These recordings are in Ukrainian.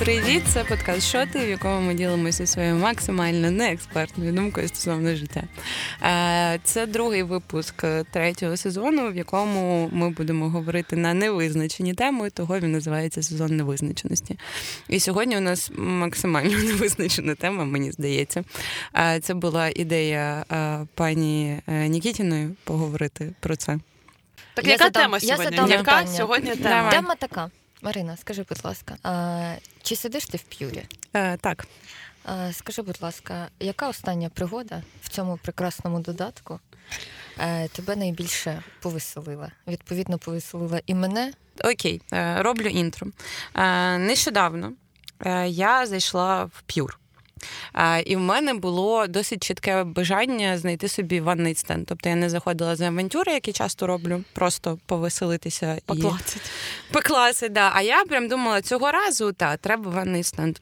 Привіт, це подкаст «Шоти», в якому ми ділимося своєю максимально неекспертною думкою стосовно життя. Е, це другий випуск третього сезону, в якому ми будемо говорити на невизначені теми. Того він називається сезон невизначеності. І сьогодні у нас максимально невизначена тема, мені здається. Е, це була ідея е, пані Нікітіної поговорити про це. Так яка задам, тема сьогодні? Я яка сьогодні тема? Тема така. Марина, скажи, будь ласка, а, чи сидиш ти в п'юрі? Е, Так. А, Скажи, будь ласка, яка остання пригода в цьому прекрасному додатку е, тебе найбільше повеселила? Відповідно, повеселила і мене. Окей, е, роблю інтро. Е, нещодавно я зайшла в п'юр. І в мене було досить чітке бажання знайти собі ванний стенд. Тобто я не заходила за авантюри, які часто роблю, просто повеселитися і покласить. Да. А я прям думала, цього разу та треба ванний стенд.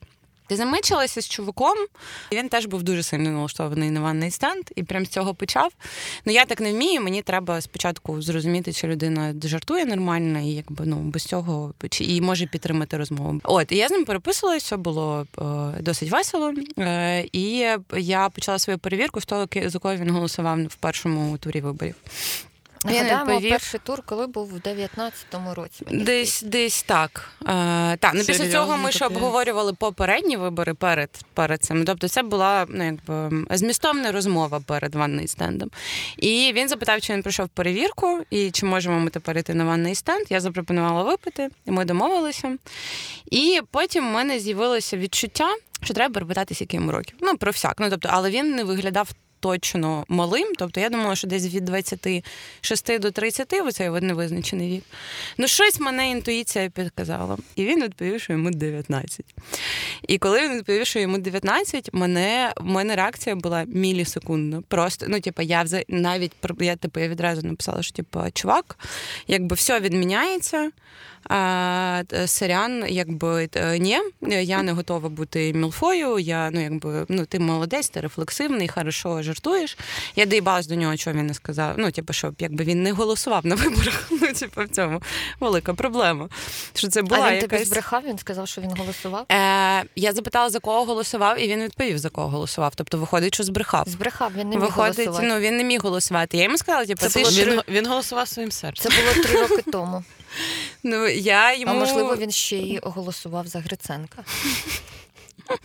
Ти замичилася з чуваком, і він теж був дуже сильно налаштований на ванний стенд, і прям з цього почав. Ну я так не вмію. Мені треба спочатку зрозуміти, чи людина жартує нормально, і якби ну без цього і може підтримати розмову. От і я з ним переписувалася, все було е, досить весело. Е, і я почала свою перевірку з того, за кого він голосував в першому турі виборів. Нагадаємо, відповів... перший тур, коли був у 19-му році. Десь десь так. Е, так, ну після цього ми ще обговорювали попередні вибори перед перед цим. Тобто, це була ну, якби змістовна розмова перед ванний стендом. І він запитав, чи він пройшов перевірку, і чи можемо ми тепер йти на ванний стенд. Я запропонувала випити, і ми домовилися. І потім в мене з'явилося відчуття. Що треба перепитатися, яким років. Ну, про всяк. Ну, тобто, але він не виглядав точно малим. Тобто я думала, що десь від 26 до 30 оцей невизначений вік. Ну, щось мене інтуїція підказала. І він відповів, що йому 19. І коли він відповів, що йому 19, мене, в мене реакція була мілісекундна. Просто, ну, типу, я навіть я, типу, я відразу написала, що типу, чувак, якби все відміняється. А, Сирян, якби ні, я не готова бути мілфою. Я ну якби ну ти молодець, ти рефлексивний, хорошо жартуєш. Я доїбалась до нього, що він не сказав. Ну, типу, щоб якби він не голосував на виборах. Ну, типу, в цьому велика проблема. Що це була А він якась... тобі збрехав? Він сказав, що він голосував? Е, Я запитала, за кого голосував, і він відповів, за кого голосував. Тобто, виходить, що збрехав. Збрехав, він не міг виходить, голосувати. ну він не міг голосувати. Я йому сказала, типу, це було ж... він, він голосував своїм серцем. Це було три роки тому. Ну, я йому... А можливо, він ще й голосував за Гриценка.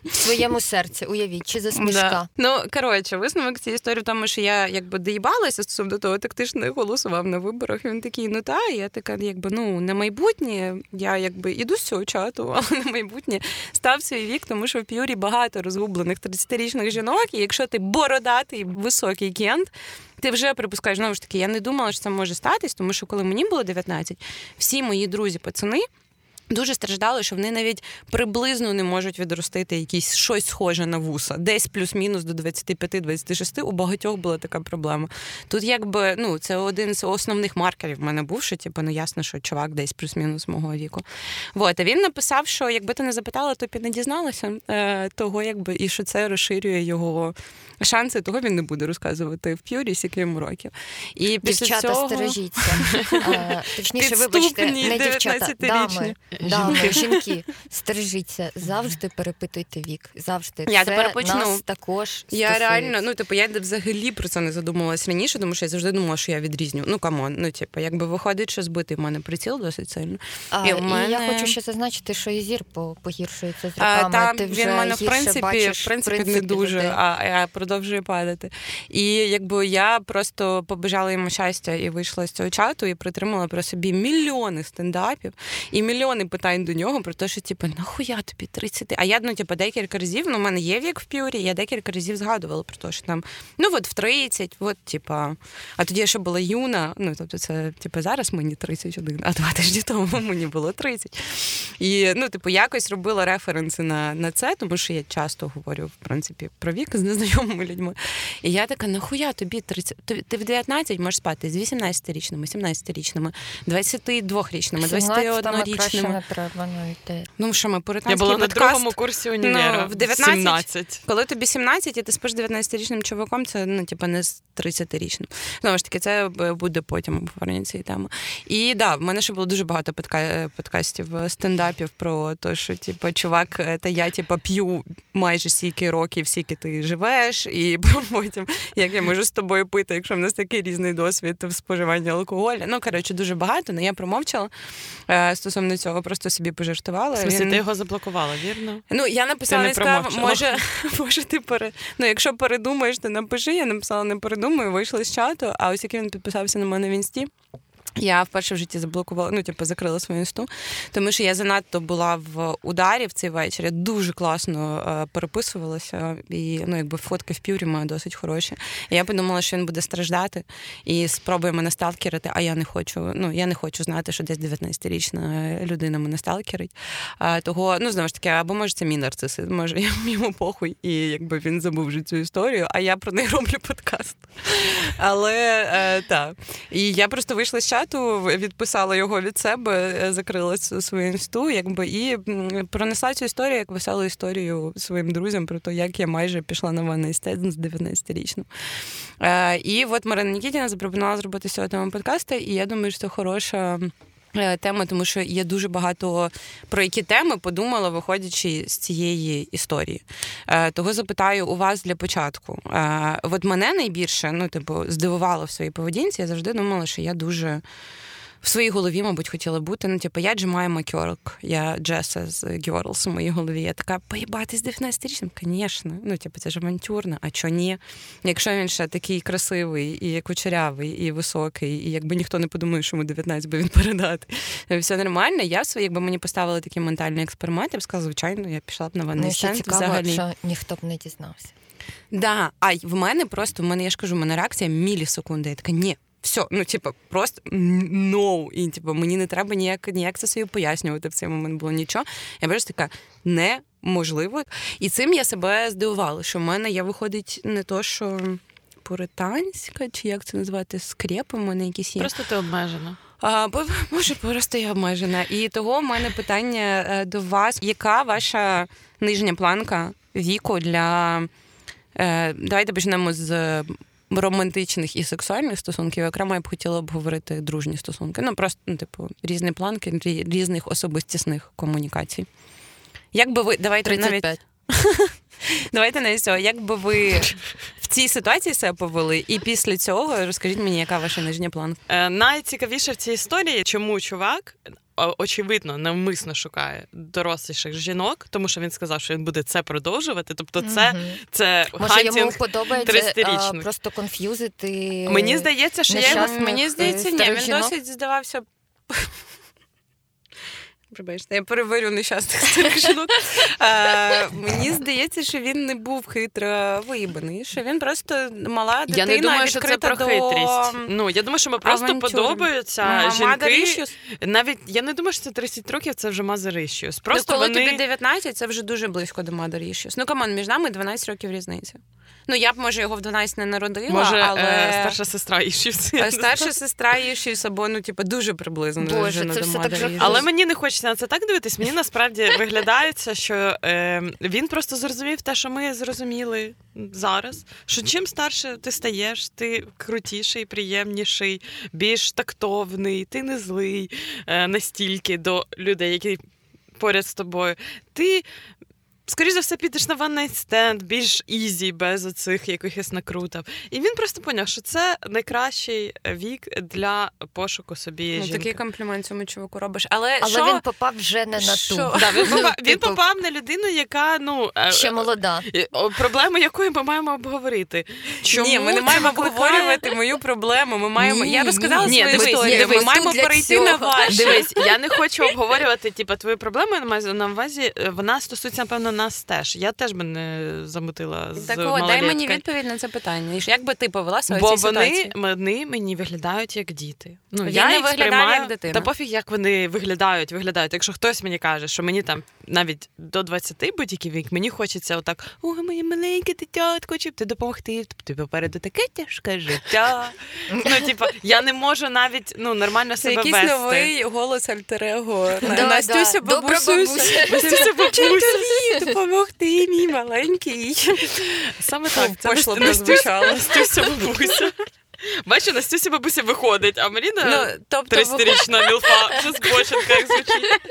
В своєму серці, уявіть, чи за смішка. Да. Ну, коротше, висновок цієї історії в тому, що я якби доїбалася стосовно того, так ти ж не голосував на виборах. Він такий, ну та, я така, якби ну на майбутнє, я якби іду з цього чату, але на майбутнє став свій вік, тому що в п'юрі багато розгублених 30-річних жінок, і якщо ти бородатий високий кент, ти вже припускаєш знову ж таки, я не думала, що це може статись, тому що коли мені було 19, всі мої друзі, пацани. Дуже страждали, що вони навіть приблизно не можуть відростити якісь щось схоже на вуса. Десь плюс-мінус до 25-26 у багатьох була така проблема. Тут, якби ну, це один з основних маркерів в мене був, що типу, ну ясно, що чувак десь плюс-мінус мого віку. Вот. А він написав, що якби ти не запитала, то б і не дізналася е, того, якби і що це розширює його шанси, того він не буде розказувати в Pure, скільки йому років. І Дівчата, цього... стережіться. Е, точніше, вибачте, не дівчата, дами. Дами, жінки, стережіться, завжди перепитуйте вік. Завжди я це тепер почну. нас також стосується. Я реально, ну типу, я взагалі про це не задумувалась раніше, тому що я завжди думала, що я відрізню. Ну come on, ну типу, якби виходить, що збитий в мене приціл досить сильно. А, і, мене... і я хочу ще зазначити, що і зір погіршується з роками. Там Ти вже він мене в принципі, бачиш, в принципі, не дуже, а я продовжує падати. І якби я просто побажала йому щастя і вийшла з цього чату і притримала про собі мільйони стендапів і мільйони питань до нього про те, що типу, нахуя тобі 30? А я ну, типу, декілька разів, ну, у мене є вік в п'юрі, я декілька разів згадувала про те, що там, ну от в 30, от, типа, а тоді я ще була юна, ну тобто, це типу, зараз мені 31, а два тижні тому мені було 30. І ну, типу, якось робила референси на на це, тому що я часто говорю в принципі про вік з незнайомими людьми. І я така, нахуя тобі 30, ти в 19 можеш спати з 18-річними, 17-річними, 22-річними, 21-річними. не треба навіть. Ну що ми Я була подкаст, на другому курсі універа ну, в 19, 17. Коли тобі 17 і ти спиш 19-річним чуваком, це ну, типу, не з 30-річним. Знову ж таки, це буде потім обговорення цієї теми. І да, в мене ще було дуже багато подка... подкастів, е, стендапів про те, що типу, чувак, е, та я типу, п'ю майже стільки років, скільки ти живеш, і потім як я можу з тобою пити, якщо в нас такий різний досвід в споживанні алкоголю. Ну коротше, дуже багато, але я промовчала е, стосовно цього, просто собі пожартувала. В смысле, Він... ти його заблокувала, вірно? Ну я написала, не сказав, може, може, ти пере... Ну, якщо передумаєш, то напиши. Я написала, не передумаю, вийшла з чату. А ось який він підписався на мене в інсті. Я вперше в житті заблокувала, ну типу, закрила свою інсту, тому що я занадто була в ударі в цей вечір. Я дуже класно е, переписувалася, і ну, якби фотки в пюрі маю досить хороші. І Я подумала, що він буде страждати і спробує мене сталкерити, а я не хочу. Ну я не хочу знати, що десь 19-річна людина мене сталкерить. А, Того, ну знову ж таки, або може це мій нарцис, може я йому похуй, і якби він забув вже цю історію, а я про неї роблю подкаст. Але е, так. І я просто вийшла з часу чату, відписала його від себе, е, закрила свою інсту, якби і пронесла цю історію як веселу історію своїм друзям про те, як я майже пішла на ванний стезн з 19-річним. Е, і от Марина Нікітіна запропонувала зробити сьогодні подкасти, і я думаю, що це хороша. Е, тема, тому що є дуже багато про які теми подумала, виходячи з цієї історії. Е, того запитаю у вас для початку. Е, от мене найбільше ну, типу, здивувало в своїй поведінці. Я завжди думала, що я дуже в своїй голові, мабуть, хотіла бути. Ну, типу, я Джемайма Кьорк, я Джеса з Girls у моїй голові. Я така, поїбати з 19-річним? Звісно. Ну, типу, це ж авантюрно, а чо ні? Якщо він ще такий красивий, і кучерявий, і високий, і якби ніхто не подумає, що йому 19 би він передати. Все нормально. Я в своїй, якби мені поставили такий ментальний експеримент, я б сказала, звичайно, я пішла б на ванний стенд взагалі. що ніхто б не дізнався. Да, а в мене просто в мене, я ж кажу, в мене реакція мілісекунди. Я така, ні, все, ну типу, просто no. І типу, мені не треба ніяк ніяк це собі пояснювати в цей момент було нічого. Я просто така неможливо. І цим я себе здивувала, що в мене я виходить не то, що пуританська, чи як це назвати, скрепи, у мене якісь є. Просто ти обмежена. А, Може, просто я обмежена. І того в мене питання е, до вас: яка ваша нижня планка віку для. Е, давайте почнемо з романтичних і сексуальних стосунків, окремо я б хотіла б говорити дружні стосунки. Ну просто, ну, типу, різні планки різних особистісних комунікацій. Як би ви давайте 35. навіть. Давайте на цього. Як би ви в цій ситуації себе повели, і після цього розкажіть мені, яка ваша нижня планка? Е, найцікавіше в цій історії, чому чувак очевидно навмисно шукає доросліших жінок, тому що він сказав, що він буде це продовжувати. Тобто, це це Може, йому подобається просто конф'юзити. Мені здається, що я мені здається, ні, він досить здавався. Пробачте, я переварю нещасних старих жінок. Мені здається, що він не був хитро виїбаний, що він просто мала дитина, Я не думаю, що це про хитрість. Ну, я думаю, що ми просто авантюр. подобаються жінки. Навіть я не думаю, що це 30 років, це вже mother issues. Просто ну, коли вони... тобі 19, це вже дуже близько до mother issues. Ну, come on, між нами 12 років різниця. Ну, я б, може, його в 12 не народила, може, але... Е, старша сестра Ішівс. Старша сестра Ішівс, або, ну, типу, дуже приблизно. Боже, це все так Але мені не хочеться на це так дивитись. Мені насправді виглядається, що е, він просто зрозумів те, що ми зрозуміли зараз. Що чим старше ти стаєш, ти крутіший, приємніший, більш тактовний, ти не злий е, настільки до людей, які поряд з тобою. Ти Скоріше за все, підеш на one-night stand, більш easy, без оцих якихось накрутів. І він просто поняв, що це найкращий вік для пошуку собі. Ну, Такий комплімент цьому чуваку робиш. Але Але що? він попав вже не на ту. Да, Він попав він типу... попав на людину, яка ну е, ще молода. Проблему якої ми маємо обговорити. Чому Ні, ми не маємо обговорювати мою проблему. Ми маємо. Ні, Я розказала ні, свою історію. Ми маємо перейти на ваш. Дивись, я не хочу обговорювати типу, твою проблему. На увазі вона стосується, напевно, нас теж. Я теж би не замутила з Так, о, дай мені відповідь на це питання. Як би ти повелася Бо цій вони, ситуації? вони мені виглядають як діти. Ну, Він я не їх виглядає сприймаю, як дитина. Та пофіг, як вони виглядають, виглядають. Якщо хтось мені каже, що мені там навіть до 20 будь-який вік, мені хочеться отак, ой, моє маленьке дитятко, чи б ти допомогти? Тобі попереду таке тяжке життя. Ну, типу, я не можу навіть ну, нормально Це себе якийсь вести. новий голос альтерего. Да, Настюся да. Добра бабуся. Настюся бабуся. Допомогти, мій маленький. Саме так. Це звучало. Настюся бабуся. Бачу, Настюся бабуся виходить, а Маріна Ну, тобто, 30-річна мілфа, вже збоченка, як звучить.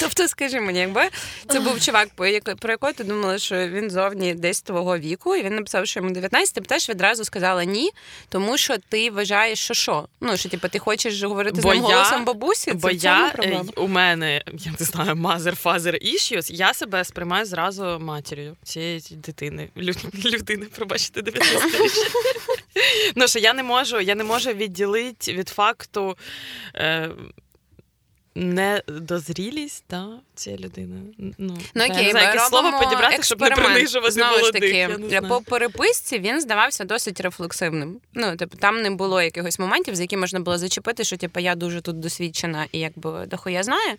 тобто, скажи мені, якби це був чувак, про якого ти думала, що він зовні десь твого віку, і він написав, що йому 19, ти б теж відразу сказала ні, тому що ти вважаєш, що що? Ну, що типу, ти хочеш говорити Бо з ним я- голосом бабусі? Бо цьому я, проблема? е, у мене, я не знаю, мазер-фазер issues, я себе сприймаю зразу матір'ю цієї дитини. Лю- Людини, пробачте, 19 річної Ну, що я не можу, я не можу відділити від факту. Е, Недозрілість да, цієї людини. Ну, Ну окей, не знаю, ми слово підібрати, щоб не принижувати Знову ж таки, по переписці він здавався досить рефлексивним. Ну, типу, там не було якихось моментів, за які можна було зачепити, що типу, я дуже тут досвідчена і якби дохуя знаю.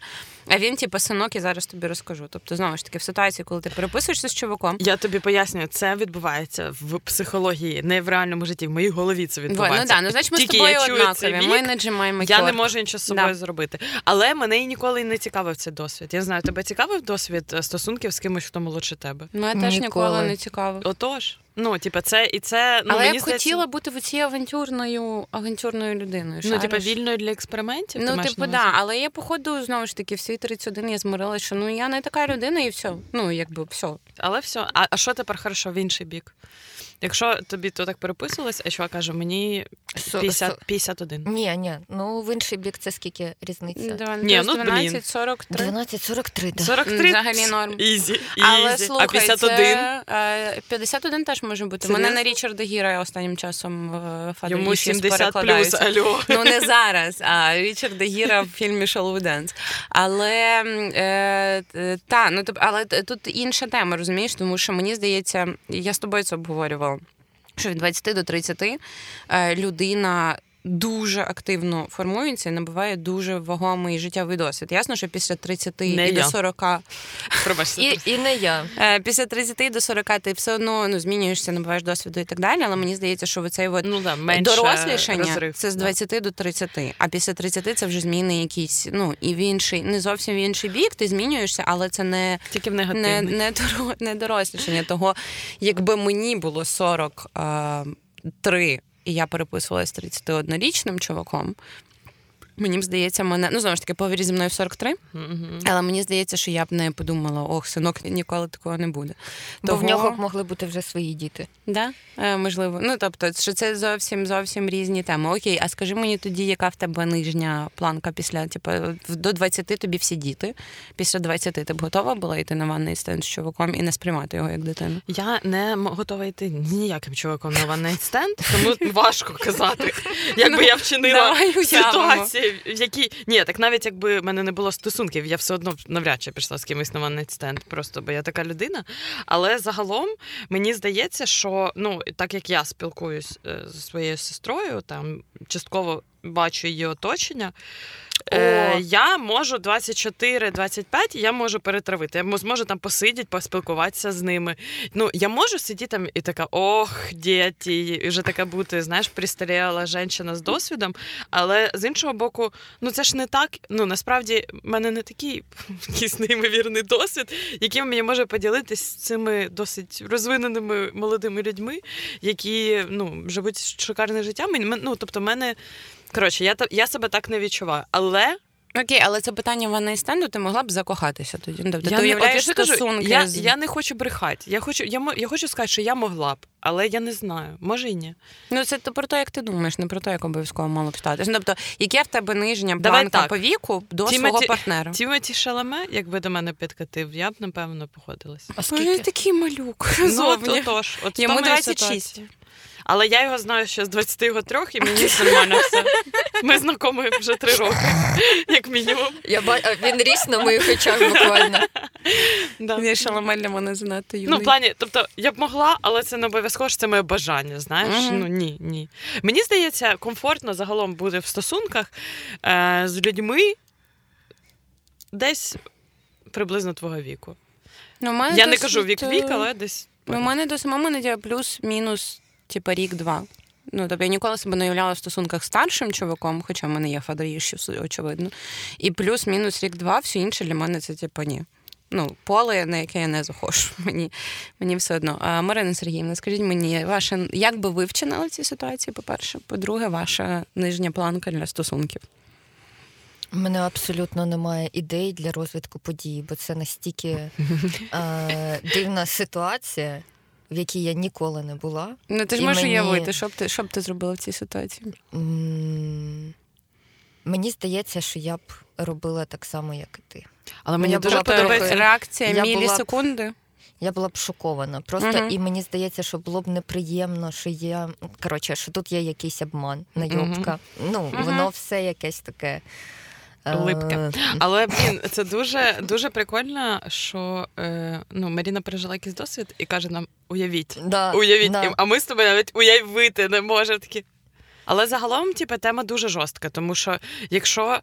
А він, типу, синок, і зараз тобі розкажу. Тобто, знову ж таки, в ситуації, коли ти переписуєшся з чуваком. Я тобі пояснюю, це відбувається в психології, не в реальному житті. В моїй голові це Во, відбувається. ну да, ну значить ми Тільки з тобою однакові. вік, Ми не джимаємо Я не можу нічого з собою Да. зробити. Але мене і ніколи не цікавив цей досвід. Я знаю, тебе цікавив досвід е, стосунків з кимось, хто молодше тебе. Мене теж ніколи Ніколи. не цікаво. Отож, ну, типа, це і це. Ну, Але мені я б здається, хотіла бути в цій авантюрною, авантюрною людиною. Ну, типа, вільною для експериментів. Ну, типу, да, але я, походу, знову ж таки, в свій 31 я змирилася, що ну я не така людина і все. Ну, якби все. Але все. А, а що тепер хорошо в інший бік? Якщо тобі то так переписувалось, а чувак каже, мені 50, 51. Ні, ні. Ну в інший бік це скільки різниця? Да, Ні, плюс ну, блін. 12, 43. 12.43, да. 43 Взагалі норм. Easy, easy. Але а 51? це, е, 51 теж може бути. У мене Серйозно? на Річарда Гіра останнім часом е, Father Йому 70 плюс, алло. Ну не зараз, а Річарда Гіра в фільмі We Але е, е, та, ну але тут інша тема, розумієш, тому що мені здається, я з тобою це обговорювала. Що від 20 до 30 е, людина дуже активно формується і набуває дуже вагомий життєвий досвід. Ясно, що після 30 Не і до я. 40 Пробачте. І, і не я. Е, Після 30 до 40 ти все одно ну, змінюєшся, набуваєш досвіду і так далі. Але мені здається, що цей от ну, да, дорослішання розрив. це з Да. до 30. А після 30 це вже зміни якісь, ну і в інший, не зовсім в інший бік. Ти змінюєшся, але це не. Тільки в Не, не, доро- не дорослішання того, якби мені було 43, і я переписувалася з 31-річним чуваком. Мені б здається, мене ну знову ж таки повірі зі мною в 43, Мгм. але мені здається, що я б не подумала, ох, синок ніколи такого не буде. Бо в нього б могли бути вже свої діти. Да? Е, можливо. Ну тобто, що це зовсім зовсім різні теми. Окей, а скажи мені тоді, яка в тебе нижня планка після, типу, до 20 тобі всі діти. Після 20 ти б готова була йти на ванний стенд з чуваком і не сприймати його як дитину? Я не готова йти ніяким чуваком на night stand, тому важко казати, якби я вчинила давай в якій ні, так навіть якби в мене не було стосунків, я все одно навряд чи пішла з кимось на ванний стенд, просто бо я така людина. Але загалом мені здається, що ну так як я спілкуюсь е, зі своєю сестрою, там частково бачу її оточення. Е, я можу 24-25, я можу перетравити. Я мо- зможу там посидіти, поспілкуватися з ними. Ну, я можу сидіти там і така, ох, діти, і вже така бути, знаєш, пристаріла жінка з досвідом. Але з іншого боку, ну це ж не так. Ну насправді в мене не такий якийсь неймовірний досвід, яким мені може поділитися з цими досить розвиненими молодими людьми, які ну, живуть шикарне життя. Ну, тобто, мене. Коротше, я, я себе так не відчуваю. Але Окей, але це питання ванний стенду, ти могла б закохатися тоді. Ну, Тобто, я ти уявляєш я, стосунки я, з... я не хочу брехати. Я хочу, я, я хочу сказати, що я могла б, але я не знаю. Може і ні. Ну, це то про те, як ти думаєш, не про те, як обов'язково мало б стати. Ну, Тобто, яке в тебе нижня Давай планка по віку до Тімоті- свого партнера? Тімоті Шаламе, якби до мене підкатив, я б напевно погодилась. А скільки? такий малюк. Ну, от, отож, от Йому 26. Але я його знаю ще з 23 і мені нормально все. Ми знайомі вже три роки, як мінімум. Я ба... Він ріс на моїх очах буквально. Да. Я шаламель мене занадто юний. Ну, в плані, тобто, я б могла, але це не обов'язково, що це моє бажання, знаєш? Mm-hmm. Ну ні, ні. Мені здається, комфортно загалом бути в стосунках е, з людьми десь приблизно твого віку. Ну, мене Я досить... не кажу вік-вік, але десь. Ну, У мене до самого надія плюс-мінус, типа рік-два. Ну, тобто я ніколи себе не уявляла в стосунках з старшим чоловіком, хоча в мене є фадріші, очевидно. І плюс-мінус рік-два, все інше для мене це типа ні. Ну, поле, на яке я не захочу. Мені мені все одно. А, Марина Сергіївна, скажіть мені, ваша, як би ви вчинили ці ситуації, по-перше? По-друге, ваша нижня планка для стосунків? У мене абсолютно немає ідей для розвитку подій, бо це настільки е, дивна ситуація, в якій я ніколи не була. Ну ти ж можеш мені... уявити, що б ти що б ти зробила в цій ситуації? М- мені здається, що я б робила так само, як і ти. Але мені я дуже подобається реакція я мілісекунди. Була б... Я була б шокована. Просто uh-huh. і мені здається, що було б неприємно, що є коротше, що тут є якийсь обман, найобка. Uh-huh. Ну, uh-huh. воно все якесь таке. Липке. Але блін, це дуже дуже прикольно, що е, ну, Маріна пережила якийсь досвід і каже нам: уявіть, да, уявіть, да. а ми з тобою навіть уявити не можемо такі. Але загалом, типу, тема дуже жорстка, тому що якщо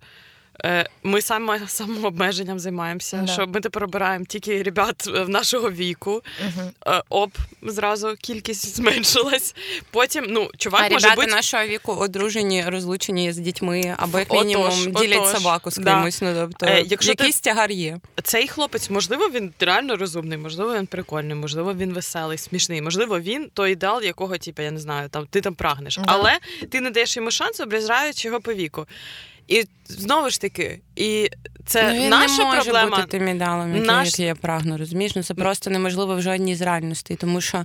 ми саме самообмеженням займаємося, да. що ми тепер обираємо тільки ребят в нашого віку. Угу. Оп, зразу кількість зменшилась. Потім, ну, чувак а може бути... нашого віку одружені, розлучені з дітьми, або як мінімум отож, ділять отож. собаку з кимось. Да. Ну, тобто, е, якщо якийсь ти... тягар є. Цей хлопець, можливо, він реально розумний, можливо, він прикольний, можливо, він веселий, смішний. Можливо, він той ідеал, якого, типу, я не знаю, там ти там прагнеш. Да. Але ти не даєш йому шансу, ображаючи його по віку. І знову ж таки, і це ну, він наша не може проблема. бути тим ідеалом, який, Наш... який я прагну. Розумієш? Ну це просто неможливо в жодній з реальностей, тому що.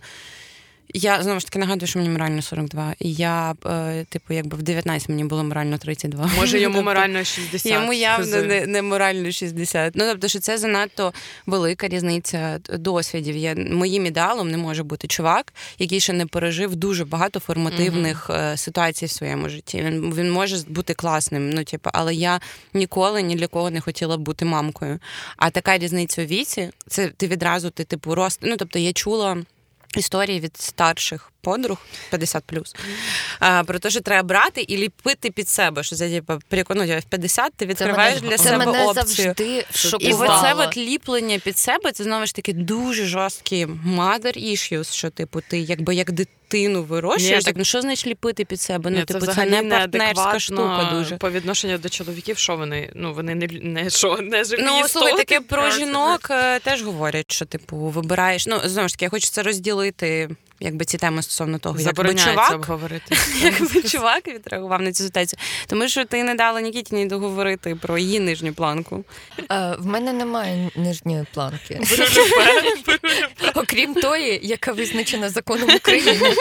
Я знову ж таки нагадую, що мені морально 42. І я, е, типу, якби в 19 мені було морально 32. Може, йому тобто, морально 60. Йому явно не, не морально 60. Ну, тобто, що це занадто велика різниця досвідів. Я, Моїм ідеалом не може бути чувак, який ще не пережив дуже багато формативних mm-hmm. ситуацій в своєму житті. Він він може бути класним. Ну, типу, але я ніколи ні для кого не хотіла бути мамкою. А така різниця у віці, це ти відразу ти типу рост. Ну, тобто, я чула історії від старших подруг 50 плюс. А, Про те, що треба брати і ліпити під себе. Що це типу, переконують, в 50 ти відкриваєш це для це себе мене опцію. завжди І оце от ліплення під себе це знову ж таки дуже жорсткі mother issues, що типу ти якби як дитина дитину вирощуєш, Ні, так ну що значить ліпити під себе? Ну, Ні, типу, це, це не партнерська штука дуже. По відношенню до чоловіків, що вони? Ну, вони не не, що, не живі Ну, слухай, таке про жінок е, теж говорять, що типу вибираєш. Ну, знову ж таки, я хочу це розділити якби ці теми стосовно того, якби чувак обговорити. якби чувак відреагував на цю ситуацію. Тому що ти не дала Нікітіні договорити про її нижню планку. А, В мене немає нижньої планки. Окрім тої, яка визначена законом України.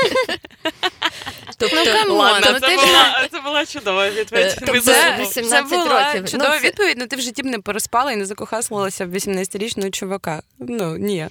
Тобто, ну, come on, Ладно, ну, це, була, це була чудова відповідь. Тобто, це, 18 це була років. чудова ну, відповідь, але ти в житті б не переспала і не закохаслилася в 18-річного чувака. Ну, ні.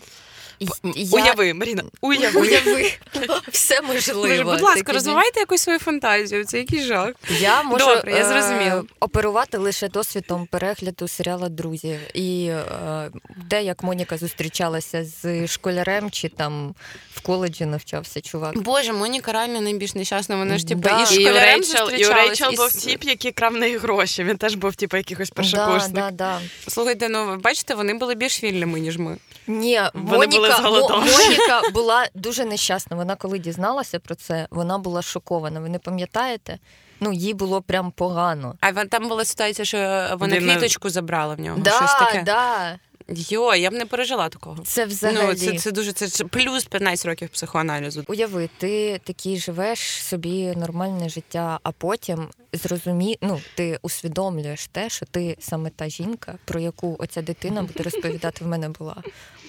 Я... Уяви, Маріна, уяви. Уяви. Все можливо. Будь ласка, розвивайте якусь свою фантазію. Це який жах. Я можу Добре, я зрозуміла. Е, оперувати лише досвідом перегляду серіала Друзі. І е, де як Моніка зустрічалася з школярем, чи там в коледжі навчався чувак. Боже, Моніка реально найбільш нещасна. Вона ж типу да. і школярем і у Рейчел був тіп, який крав неї гроші. Він теж був типу якихось першокурсник. Да, да, да. Слухайте, ну бачите, вони були більш вільними, ніж ми. Ні, вони Моніка, були Моніка була дуже нещасна. Вона коли дізналася про це, вона була шокована. Ви не пам'ятаєте? Ну, їй було прям погано. А там була ситуація, що вона Дина... квіточку забрала в нього. Да, щось таке. Да. Йо, я б не пережила такого. Це взагалі. Ну, Це це дуже це плюс 15 років психоаналізу. Уяви, ти такий живеш собі нормальне життя, а потім зрозумі, ну ти усвідомлюєш те, що ти саме та жінка, про яку оця дитина буде розповідати в мене була.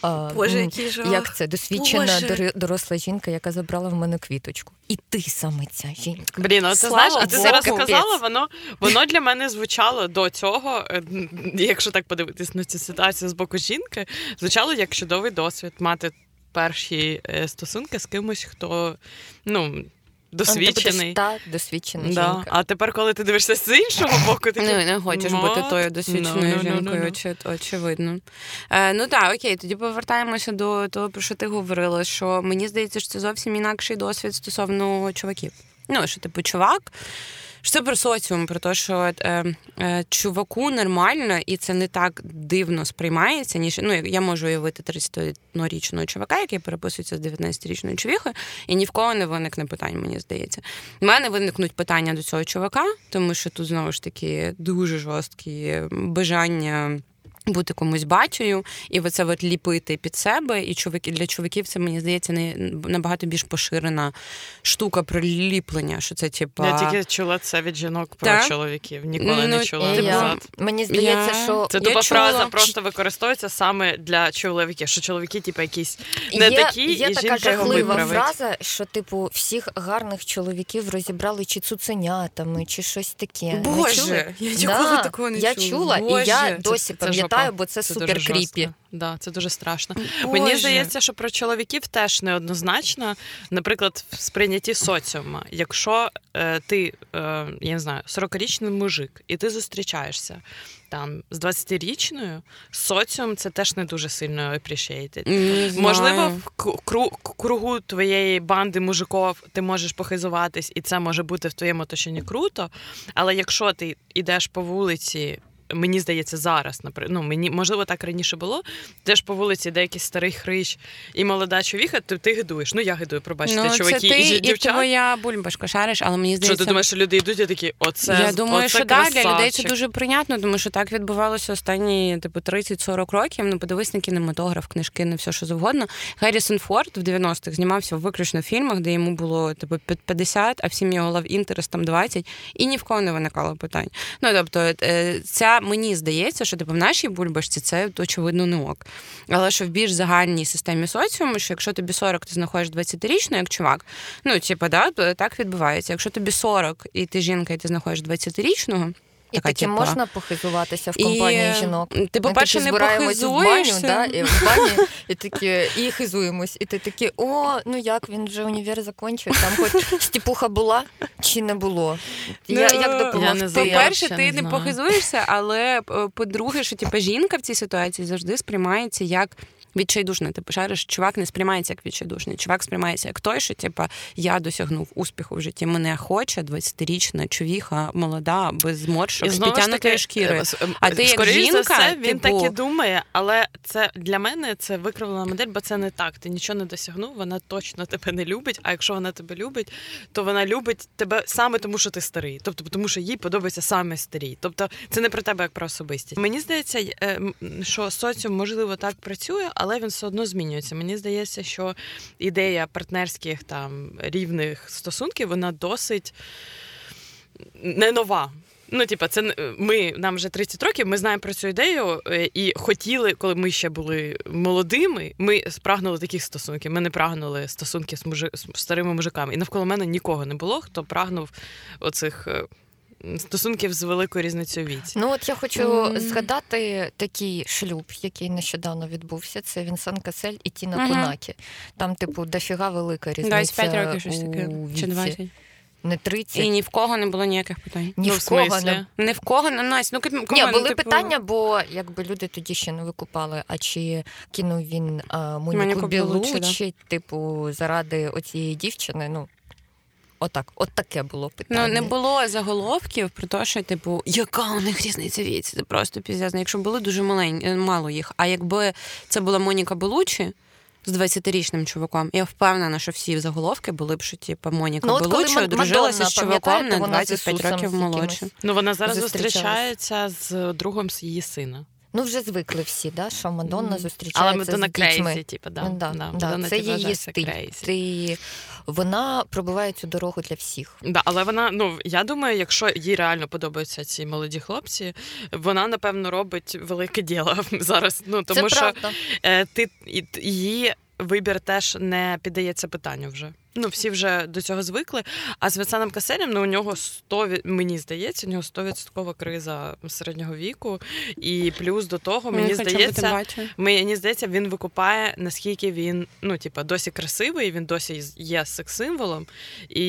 А, Боже, який жах. Як це досвідчена Боже. доросла жінка, яка забрала в мене квіточку. І ти саме ця жінка. Блін, а ти знаєш, а ти зараз сказала, воно воно для мене звучало до цього, е, якщо так подивитись на цю ситуацію з боку жінки, звучало як чудовий досвід мати перші е, стосунки з кимось, хто ну досвідчений. Та, досвідчений да. жінка. А тепер, коли ти дивишся з іншого боку, ти не, не хочеш no, бути тою досвідченою no, no, жінкою, очі, очевидно. Е, Ну так, окей, тоді повертаємося до того, про що ти говорила, що мені здається, що це зовсім інакший досвід стосовно чуваків. Ну, що типу, чувак що це про соціум, про те, що е, е, чуваку нормально, і це не так дивно сприймається, ніж ну я можу уявити 30-річного чувака, який переписується з 19-річною човіхою, і ні в кого не виникне питань, мені здається. У мене виникнуть питання до цього чувака, тому що тут знову ж таки дуже жорсткі бажання бути комусь бачою, і оце от ліпити під себе. І чоловіки для чоловіків це мені здається не набагато більш поширена штука про ліплення. Що це типа я тільки чула це від жінок про так? чоловіків. Ніколи ну, не чула. Я, мені здається, я... що це тупа фраза просто використовується саме для чоловіків. Що чоловіки, типу, якісь не є, такі, є і така жінка жахлива фраза, що типу всіх гарних чоловіків розібрали чи цуценятами, чи щось таке. Боже, я ніколи да, такого не я чула. чула, Боже. і я досі пам'ятаю пам'ятаю, бо це, це супер кріпі. Да, це дуже страшно. Боже. Мені здається, що про чоловіків теж неоднозначно. Наприклад, в сприйнятті соціума. Якщо е, ти, е, я не знаю, 40-річний мужик, і ти зустрічаєшся там з 20-річною, соціум це теж не дуже сильно appreciated. Можливо, в кругу твоєї банди мужиків ти можеш похизуватись, і це може бути в твоєму оточенні круто. Але якщо ти йдеш по вулиці мені здається, зараз ну, мені можливо так раніше було. Теж по вулиці деякий старий хрищ і молода човіха, то ти гидуєш. Ну я гидую, пробачте, ну, чуваки це ти і і твоя бульбашка шариш, але мені здається... Що ти думаєш, що люди йдуть і такі, оце Я думаю, оце що так, для людей це дуже прийнятно, тому що так відбувалося останні типу 30-40 років. Ну, подивись на кінематограф, книжки, не все що завгодно. Гаррісон Форд в 90-х знімався виключно в фільмах, де йому було типу 50, а всім його лав інтерес там 20, і ні в кого не виникало питань. Ну тобто, е, мені здається, що типу в нашій бульбашці це очевидно не ок. Але що в більш загальній системі соціуму, що якщо тобі 40, ти знаходиш 20-річну, як чувак, ну типу, да, так відбувається. Якщо тобі 40 і ти жінка, і ти знаходиш 20-річного. І така, таким типа... можна похизуватися в компанії і... жінок. Ти, по-перше, не похизуєшся. в баню, да, і в бані, і такі, і хизуємось. І ти такі, о, ну як він вже універ закінчив, там хоч стіпуха була чи не було. Я, ну, як допомогти? По-перше, ти не, не похизуєшся, але е, по-друге, що типу, жінка в цій ситуації завжди сприймається як відчайдушний. Ти пишаєш, чувак не сприймається як відчайдушний. Чувак сприймається як той, що типа я досягнув успіху в житті. Мене хоче 20-річна човіха, молода, без зморшок, з підтягнутої шкіри. Е, а ти як жінка, за все, він типу... так і думає, але це для мене це викривлена модель, бо це не так. Ти нічого не досягнув, вона точно тебе не любить. А якщо вона тебе любить, то вона любить тебе саме тому, що ти старий. Тобто, тому що їй подобається саме старі. Тобто, це не про тебе як про особистість. Мені здається, е, що соціум можливо так працює але він все одно змінюється. Мені здається, що ідея партнерських там рівних стосунків вона досить не нова. Ну, типа, це ми нам вже 30 років. Ми знаємо про цю ідею е, і хотіли, коли ми ще були молодими. Ми спрагнули таких стосунків. Ми не прагнули стосунки з мужи з старими мужиками. І навколо мене нікого не було, хто прагнув оцих е, стосунків з великою різницею віці. Ну от я хочу mm. згадати такий шлюб, який нещодавно відбувся. Це Вінсан Касель і Тіна mm-hmm. Кунакі. Там, типу, дофіга велика різниця. 25 років щось таке. Чи 20. Не 30. І ні в кого не було ніяких питань. Ні ну, в кого не не в кого не Настя. Ну, кому, Ні, були типу... питання, бо якби люди тоді ще не викупали, а чи кинув він а, Моніку Білучі, типу, заради оцієї дівчини. Ну Отак, от таке було питання. Ну не було заголовків про те, що типу, яка у них різниця віці? Це просто піздязно. Якщо були дуже маленькі, е, мало їх. А якби це була Моніка Белучі з 20-річним чуваком, я впевнена, що всі заголовки були б, що типу, Моніка ну, Белучі одружилася з чуваком на 25 років молодше. Ну вона зараз зустрічається з другом з її сина. Ну, вже звикли всі, да, що Мадонна зустрічається Але Мадонна з дітьми. crazy, типу, да. Да, да, да. Це її стиль. Ти... Вона пробиває цю дорогу для всіх. Да, Але вона, ну я думаю, якщо їй реально подобаються ці молоді хлопці, вона напевно робить велике діло зараз. Ну тому Це що е, ти її вибір теж не піддається питанню вже. Ну всі вже до цього звикли. А з Венсаном Каселем, ну у нього 100, мені здається, у нього 100% криза середнього віку. І плюс до того, мені здається, мені здається, він викупає, наскільки він ну, типа, досі красивий, він досі є секс-символом. І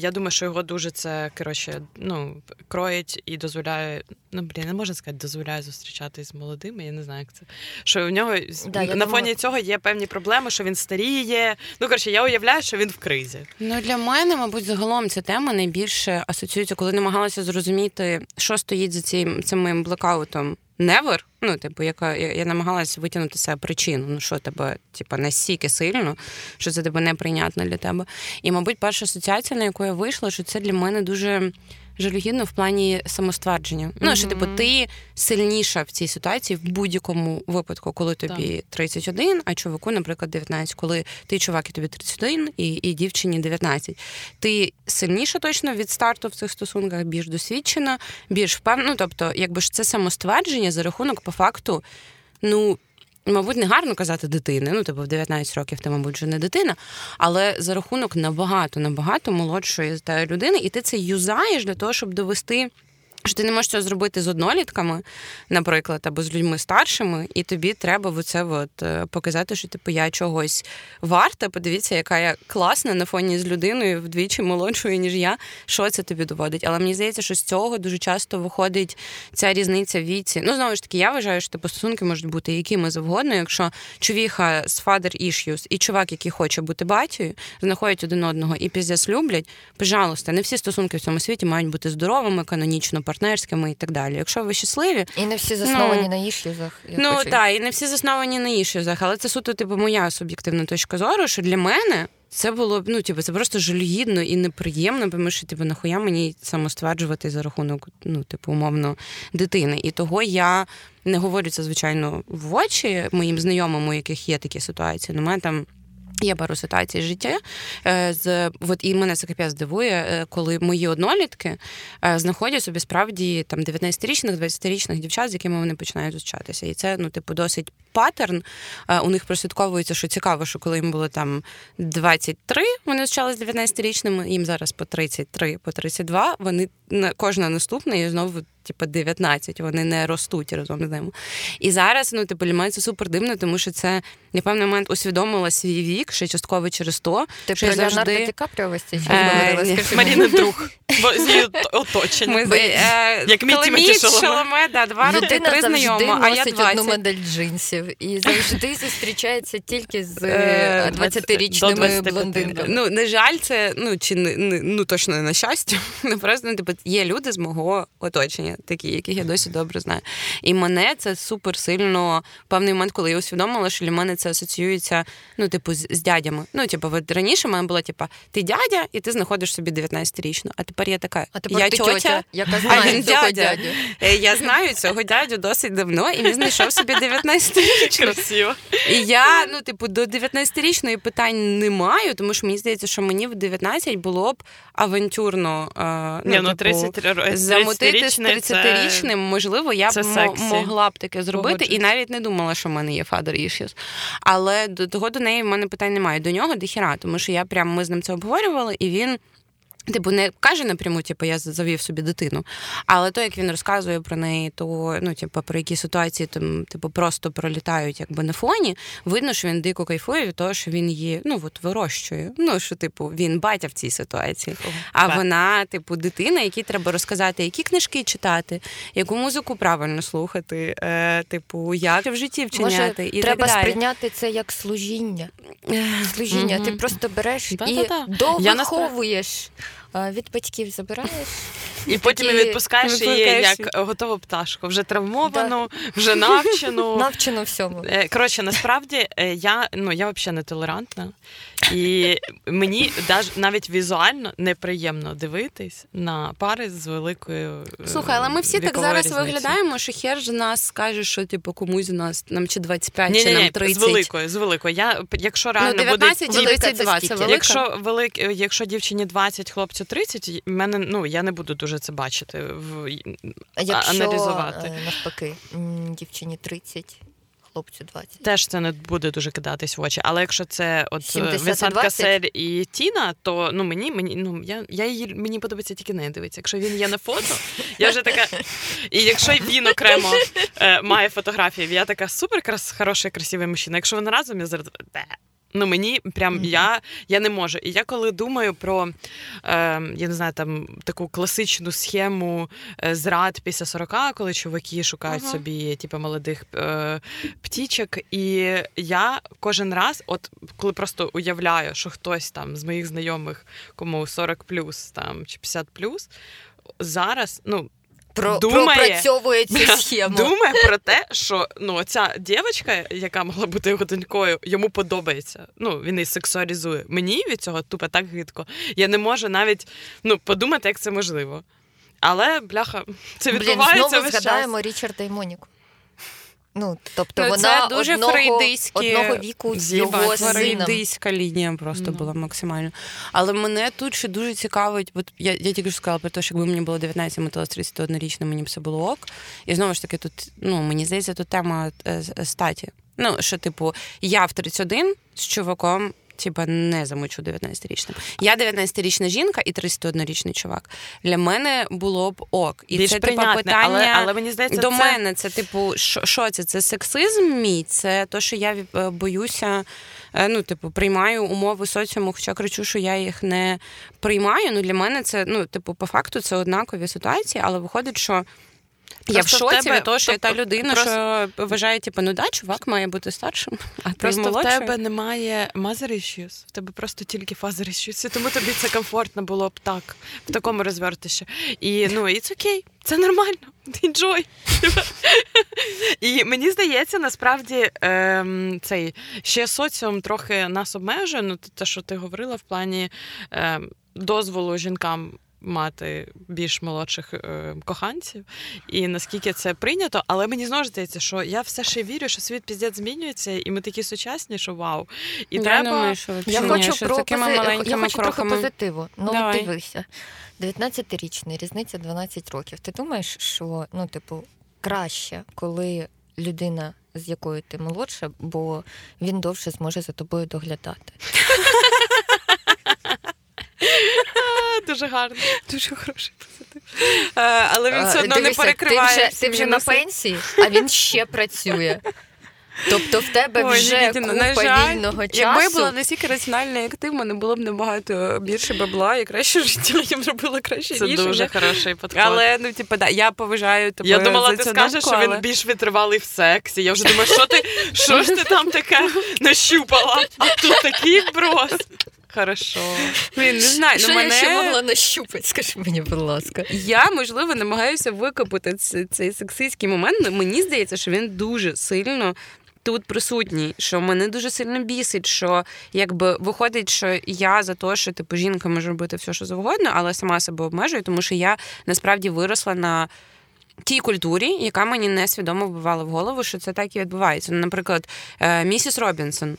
я думаю, що його дуже це коротше, ну, кроїть і дозволяє. Ну, блін, не можна сказати, дозволяє зустрічатись з молодими. Я не знаю, як це. Що в нього да, на фоні цього є певні проблеми, що він старіє. Ну, коротше, я уявляю, що він в кризі. Ну для мене, мабуть, загалом ця тема найбільше асоціюється, коли намагалася зрозуміти, що стоїть за цим цим моїм блекаутом. Невер, ну, типу, яка я, я намагалася витягнути себе причину, ну що тебе, типу, настільки сильно, що це тебе неприйнятно для тебе. І, мабуть, перша асоціація, на яку я вийшла, що це для мене дуже жалюгідно в плані самоствердження. Mm-hmm. Ну, що типу, ти сильніша в цій ситуації в будь-якому випадку, коли тобі так. 31, а чоловіку, наприклад, 19, коли ти чувак і тобі 31 і і дівчині 19. Ти сильніша точно від старту в цих стосунках, більш досвідчена, більш впевнена. Ну, тобто, якби ж це самоствердження за рахунок по факту, ну мабуть, не гарно казати дитини. Ну, типу, в 19 років ти, мабуть, вже не дитина, але за рахунок набагато, набагато молодшої людини, і ти це юзаєш для того, щоб довести що ти не можеш це зробити з однолітками, наприклад, або з людьми старшими, і тобі треба оце от е, показати, що типу я чогось варта. Подивіться, яка я класна на фоні з людиною вдвічі молодшою, ніж я. Що це тобі доводить? Але мені здається, що з цього дуже часто виходить ця різниця в віці. Ну, знову ж таки, я вважаю, що типу, стосунки можуть бути якими завгодно. Якщо чувіха з father issues і чувак, який хоче бути батькою, знаходять один одного і піздець люблять, пожалуйста, не всі стосунки в цьому світі мають бути здоровими, канонічно партнерськими і так далі. Якщо ви щасливі, і не всі засновані ну, на ішлюзах. Ну так, і не всі засновані на ішлюзах, але це суто типу моя суб'єктивна точка зору, що для мене. Це було б ну, типу, це просто жалюгідно і неприємно, тому що типу, нахуя мені самостверджувати за рахунок, ну, типу, умовно, дитини. І того я не говорю це, звичайно, в очі моїм знайомим, у яких є такі ситуації. Ну, мене там Є пару ситуацій життя. Е, з от і мене це капець здивує, е, коли мої однолітки е, знаходять собі справді там 19-річних, 20-річних дівчат, з якими вони починають зустрічатися. І це ну, типу, досить паттерн. У них прослідковується, що цікаво, що коли їм було там 23, вони зустрічалися з 19-річними, їм зараз по 33, по 32, Вони кожна наступна і знову типу, 19, вони не ростуть разом з ними. І зараз, ну, типу, для мене це супер дивно, тому що це я певний момент усвідомила свій вік, ще частково через то. Ти що про завжди... Ді Капріо Маріна друг. з її оточення. Е, Як мій Тімоті Шаломе, да, два роки, три знайомо, а я 20. одну модель джинсів і завжди зустрічається тільки з 20-річними е, блондинками. Ну, на жаль, це, ну, чи не, ну, точно не на щастя. Просто, ну, типу, є люди з мого оточення, такі, яких я досі добре знаю. І мене це супер сильно певний момент, коли я усвідомила, що для мене це асоціюється, ну, типу, з, з дядями. Ну, типу, от раніше в мене було, типу, ти дядя, і ти знаходиш собі 19-річну. А тепер я така. А тепер я ти тьотя, тьотя яка знає а він дядя. дядю. Е, я знаю цього дядю досить давно, і він знайшов собі 19-річну. І я, ну, типу, до 19-річної питань не маю, тому що мені здається, що мені в 19 було б авантюрно ну, Ні, ну, 30, типу, замутити з 30-річним. Можливо, я б м- могла б таке зробити, і навіть не думала, що в мене є father issues. Але до того до неї в мене питань немає. До нього дохіра, тому що я прям ми з ним це обговорювали, і він. Типу, не каже напряму, типу, я завів собі дитину. Але то, як він розказує про неї, то ну, типу, про які ситуації там, типу, просто пролітають якби на фоні, видно, що він дико кайфує від того, що він її ну, от, вирощує. Ну, що, типу, він батя в цій ситуації. А так. вона, типу, дитина, якій треба розказати, які книжки читати, яку музику правильно слухати, е, типу, як в житті вчиняти. Може, і Треба так далі. сприйняти це як служіння. Служіння. Mm-hmm. Ти просто береш да, і да, да. довиховуєш від батьків забираєш. І потім такі... відпускаєш її як готову пташку, вже травмовану, да. вже навчену. Навчену всьому. Е, коротше, насправді е, я ну я взагалі не толерантна. І мені навіть візуально неприємно дивитись на пари з великою. Е, Слухай, але ми всі так зараз різницю. виглядаємо, що хер ж нас скаже, що типу комусь з нас нам чи 25, ні, чи ні, нам 30. З великою, з великою. Я, Якщо реально ну, 19 буде... 32, це, це велика? Якщо велик, якщо дівчині 20, хлопцю 30, мене ну я не буду дуже це бачити, в якщо, аналізувати. Навпаки, дівчині 30 хлопцю 20. Теж це не буде дуже кидатись в очі. Але якщо це от Вінсент Касель і Тіна, то ну мені мені ну я я її мені подобається тільки не дивитися. Якщо він є на фото, я вже така. І якщо він окремо е, має фотографії, я така супер крас, хороший, красивий мужчина. Якщо вони разом я зараз. Ну мені прям mm-hmm. я я не можу. І я коли думаю про е, я не знаю, там таку класичну схему е, зрад після 40, коли чуваки шукають uh-huh. собі типу, молодих е, птічок, і я кожен раз, от коли просто уявляю, що хтось там з моїх знайомих, кому 40 плюс там чи 50 плюс, зараз, ну про, думає, пропрацьовує цю схему. Думає про те, що ну ця дівчинка, яка могла бути його донькою, йому подобається. Ну він її сексуалізує. Мені від цього тупо так гидко. Я не можу навіть ну подумати, як це можливо. Але бляха, це відбувається. Блін, знову весь згадаємо час. Річарда і Моніку. Ну, тобто ну, вона це дуже одного, одного віку з його фрейдиська лінія просто no. була максимально. Але мене тут ще дуже цікавить, от я я тільки ж сказала про те, що якби мені було 19, металась 31 річна, мені б все було ок. І знову ж таки, тут ну мені здається, тут тема е, статі. Ну, що, типу, я в 31 з чуваком типа не замучу 19-річним. Я 19-річна жінка і 31-річний чувак. Для мене було б ок. І Більш це типа питання але, але мені здається, до це... мене. Це типу, що, що це? Це сексизм мій, це то, що я е, боюся. Е, ну, типу, приймаю умови соціуму, хоча кричу, що я їх не приймаю. Ну для мене це ну, типу, по факту це однакові ситуації, але виходить, що я в шоці тебе, від того, що тобто, та людина, просто... що вважає, типу, ну да, чувак має бути старшим. А просто в тебе немає mother issues, в тебе просто тільки father issues, тому тобі це комфортно було б так, в такому розвертищі. І ну, it's окей, це нормально. Enjoy. І мені здається, насправді ем, цей ще соціум трохи нас обмежує. Ну, те, що ти говорила в плані ем, дозволу жінкам мати більш молодших е, коханців, і наскільки це прийнято, але мені знову здається, що я все ще вірю, що світ піздець змінюється, і ми такі сучасні, що вау. І я треба... Думаю, що я хочу що про такими пози... маленькими я хочу трохи позитиву. Ну Давай. дивися, 19-річний, різниця 12 років. Ти думаєш, що ну, типу, краще, коли людина. З якою ти молодша, бо він довше зможе за тобою доглядати. Дуже гарно, дуже хороший позитив. Е, але він все одно не перекриває. Ти вже, на пенсії, а він ще працює. Тобто в тебе Ой, вже Нікітіна, купа жаль, вільного часу. Якби я була настільки раціональна і активна, не було б набагато більше бабла і краще життя, я б робила краще Це рішення. дуже хороший підход. Але ну типу, да, я поважаю тебе. Я думала, за ти скажеш, що він більш витривалий в сексі. Я вже думаю, що ти що ж ти там таке нащупала? А тут такий брос. Хорошо. Блін, не знаю, Що ну, мене... я ще могла нащупати, скажи мені, будь ласка. Я, можливо, намагаюся викопати цей, цей сексистський момент, мені здається, що він дуже сильно. Тут присутній, що мене дуже сильно бісить, що якби виходить, що я за те, що типу жінка може робити все, що завгодно, але сама себе обмежую, тому що я насправді виросла на тій культурі, яка мені несвідомо вбивала в голову, що це так і відбувається. Наприклад, е, місіс Робінсон.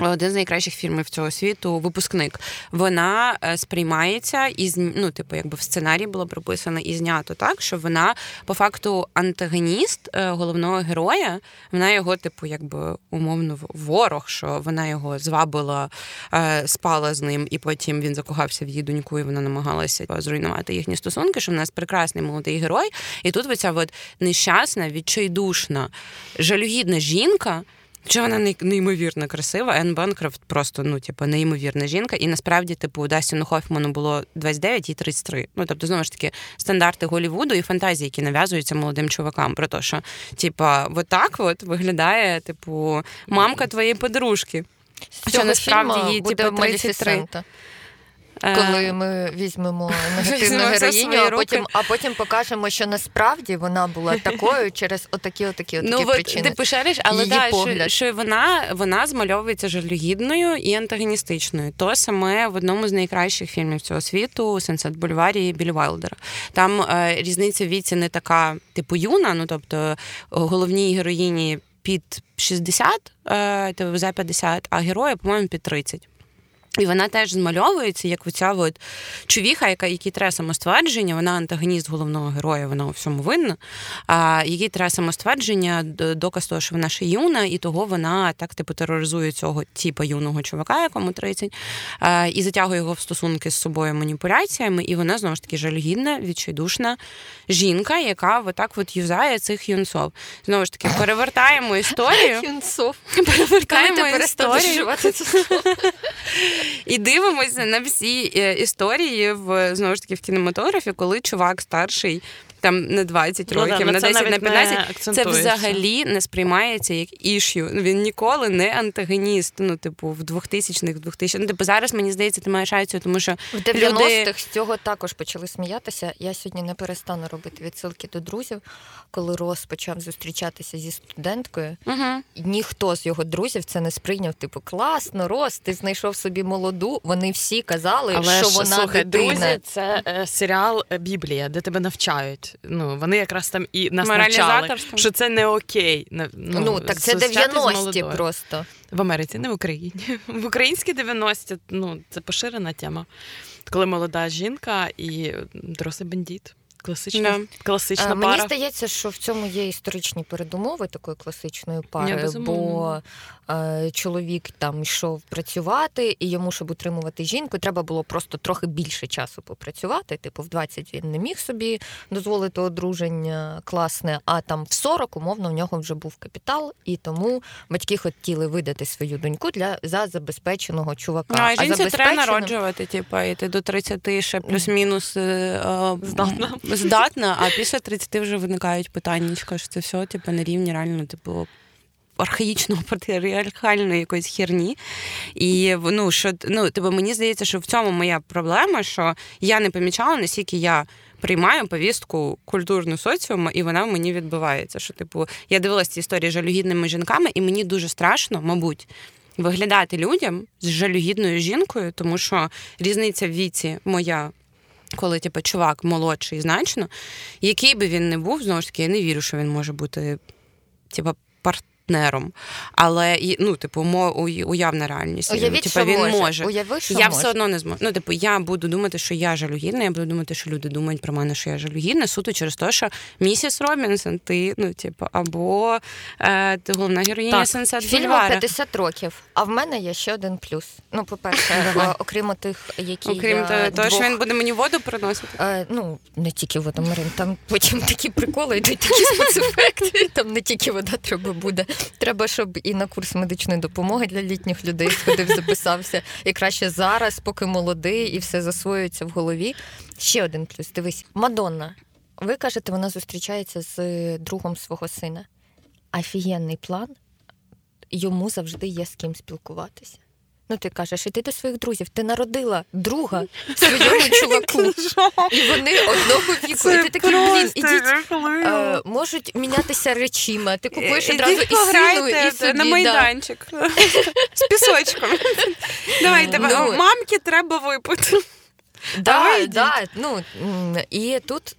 Один з найкращих фільмів цього світу випускник. Вона е, сприймається і ну, типу, якби в сценарії було прописано і знято так, що вона по факту антагоніст е, головного героя. Вона його, типу, якби умовно ворог, що вона його звабила, е, спала з ним, і потім він закохався в її доньку, і вона намагалася зруйнувати їхні стосунки. Що в нас прекрасний молодий герой, і тут оця от нещасна, відчайдушна, жалюгідна жінка. Чи вона неймовірно красива? Ен Бенкрофт просто ну, типу, неймовірна жінка. І насправді, типу, Дастіну Хофману було 29 і 33. Ну, тобто, знову ж таки, стандарти Голівуду і фантазії, які нав'язуються молодим чувакам, про те, що типу, отак от виглядає, типу, мамка твоєї подружки. Що насправді їй типу, 33. Е, Коли ми візьмемо негативну героїню, а потім а потім покажемо, що насправді вона була такою через отакі отакі отакі ну, причини. Ти пишеш, але да, що, що вона вона змальовується жалюгідною і антагоністичною. То саме в одному з найкращих фільмів цього світу Сенсет Бульварі Білі Вайлдера. Там е, різниця в віці не така, типу юна, ну тобто головній героїні під 60, е, за 50, а герої, по-моєму, під 30. І вона теж змальовується, як оця от чувіха, яка який треба самоствердження, вона антагоніст головного героя, вона у всьому винна. А який треба самоствердження, доказ того, що вона ще юна, і того вона так типу тероризує цього типу юного чувака, якому 30, а, і затягує його в стосунки з собою маніпуляціями. І вона знову ж таки жалюгідна, відчайдушна жінка, яка отак от юзає цих юнцов. Знову ж таки, перевертаємо історію. Юнцов. Перевертаємо історію. І дивимося на всі е, історії в знову ж таки в кінематографі, коли чувак старший там не 20 ну, років, да, на 10, на 15, це взагалі не сприймається як ішю. Він ніколи не антагоніст. Ну, типу, в 2000-х, 2000 Ну, типу, зараз мені здається, ти маєш рацію, тому що в 90-х люди... з цього також почали сміятися. Я сьогодні не перестану робити відсилки до друзів, коли Рос почав зустрічатися зі студенткою. Угу. Ніхто з його друзів це не сприйняв. Типу, класно, Рос, ти знайшов собі молоду. Вони всі казали, Але що ж, вона слухай, дитина. друзі, це е, серіал Біблія, де тебе навчають ну вони якраз там і нас навчали, що це не окей. Ну, ну так це 90-ті просто в Америці, не в Україні. В українські 90-ті, ну це поширена тема, коли молода жінка і дорослий бандит. Класична yeah. класична а, пара. Мені здається, що в цьому є історичні передумови такої класичної пари, yeah, бо е, чоловік там йшов працювати, і йому, щоб утримувати жінку, треба було просто трохи більше часу попрацювати. Типу, в 20 він не міг собі дозволити одруження класне, а там в 40, умовно, в нього вже був капітал, і тому батьки хотіли видати свою доньку для за забезпеченого чувака. Ну, а, а жінці забезпеченим... треба народжувати, типу, йти до 30 ще плюс-мінус е, здатна здатна, а після 30 вже виникають питання, що це все типу, на рівні реально, типу. Архаїчного патріархальної якоїсь херні. І ну, що ну, типу, мені здається, що в цьому моя проблема, що я не помічала, наскільки я приймаю повістку культурну соціуму, і вона в мені відбувається. Що, типу, я дивилася ці історії з жалюгідними жінками, і мені дуже страшно, мабуть, виглядати людям з жалюгідною жінкою, тому що різниця в віці моя коли типу, чувак молодший значно, який би він не був, знову ж таки, я не вірю, що він може бути типу, партнером. Але ну, типу, уявна реальність. Уявіть, типу, що він може. може. Уяви, що я може. все одно не зможу. Ну, типу, я буду думати, що я жалюгідна, я буду думати, що люди думають про мене, що я жалюгідна, суто через те, що місіс Робінсон, ти, ну, типу, або е, ти головна героїня Сенсет Фільму 50 років, а в мене є ще один плюс. Ну, по-перше, окрім тих, які. Окрім того, що він буде мені воду приносити. Е, ну, не тільки воду, Марин, там потім такі приколи йдуть, такі спецефекти. Там не тільки вода треба буде. Треба, щоб і на курс медичної допомоги для літніх людей сходив, записався. І краще зараз, поки молодий, і все засвоюється в голові. Ще один плюс. Дивись, Мадонна. Ви кажете, вона зустрічається з другом свого сина. Офігенний план. Йому завжди є з ким спілкуватися. Ну, ти кажеш, іди до своїх друзів. Ти народила друга своєму чуваку. І вони одного віку. І ти такий, блін, ідіть е, можуть мінятися речима. Ти купуєш одразу і сину, і собі. на майданчик з пісочком. Давайте, ну, мамки треба випити. Да, да, ну, І тут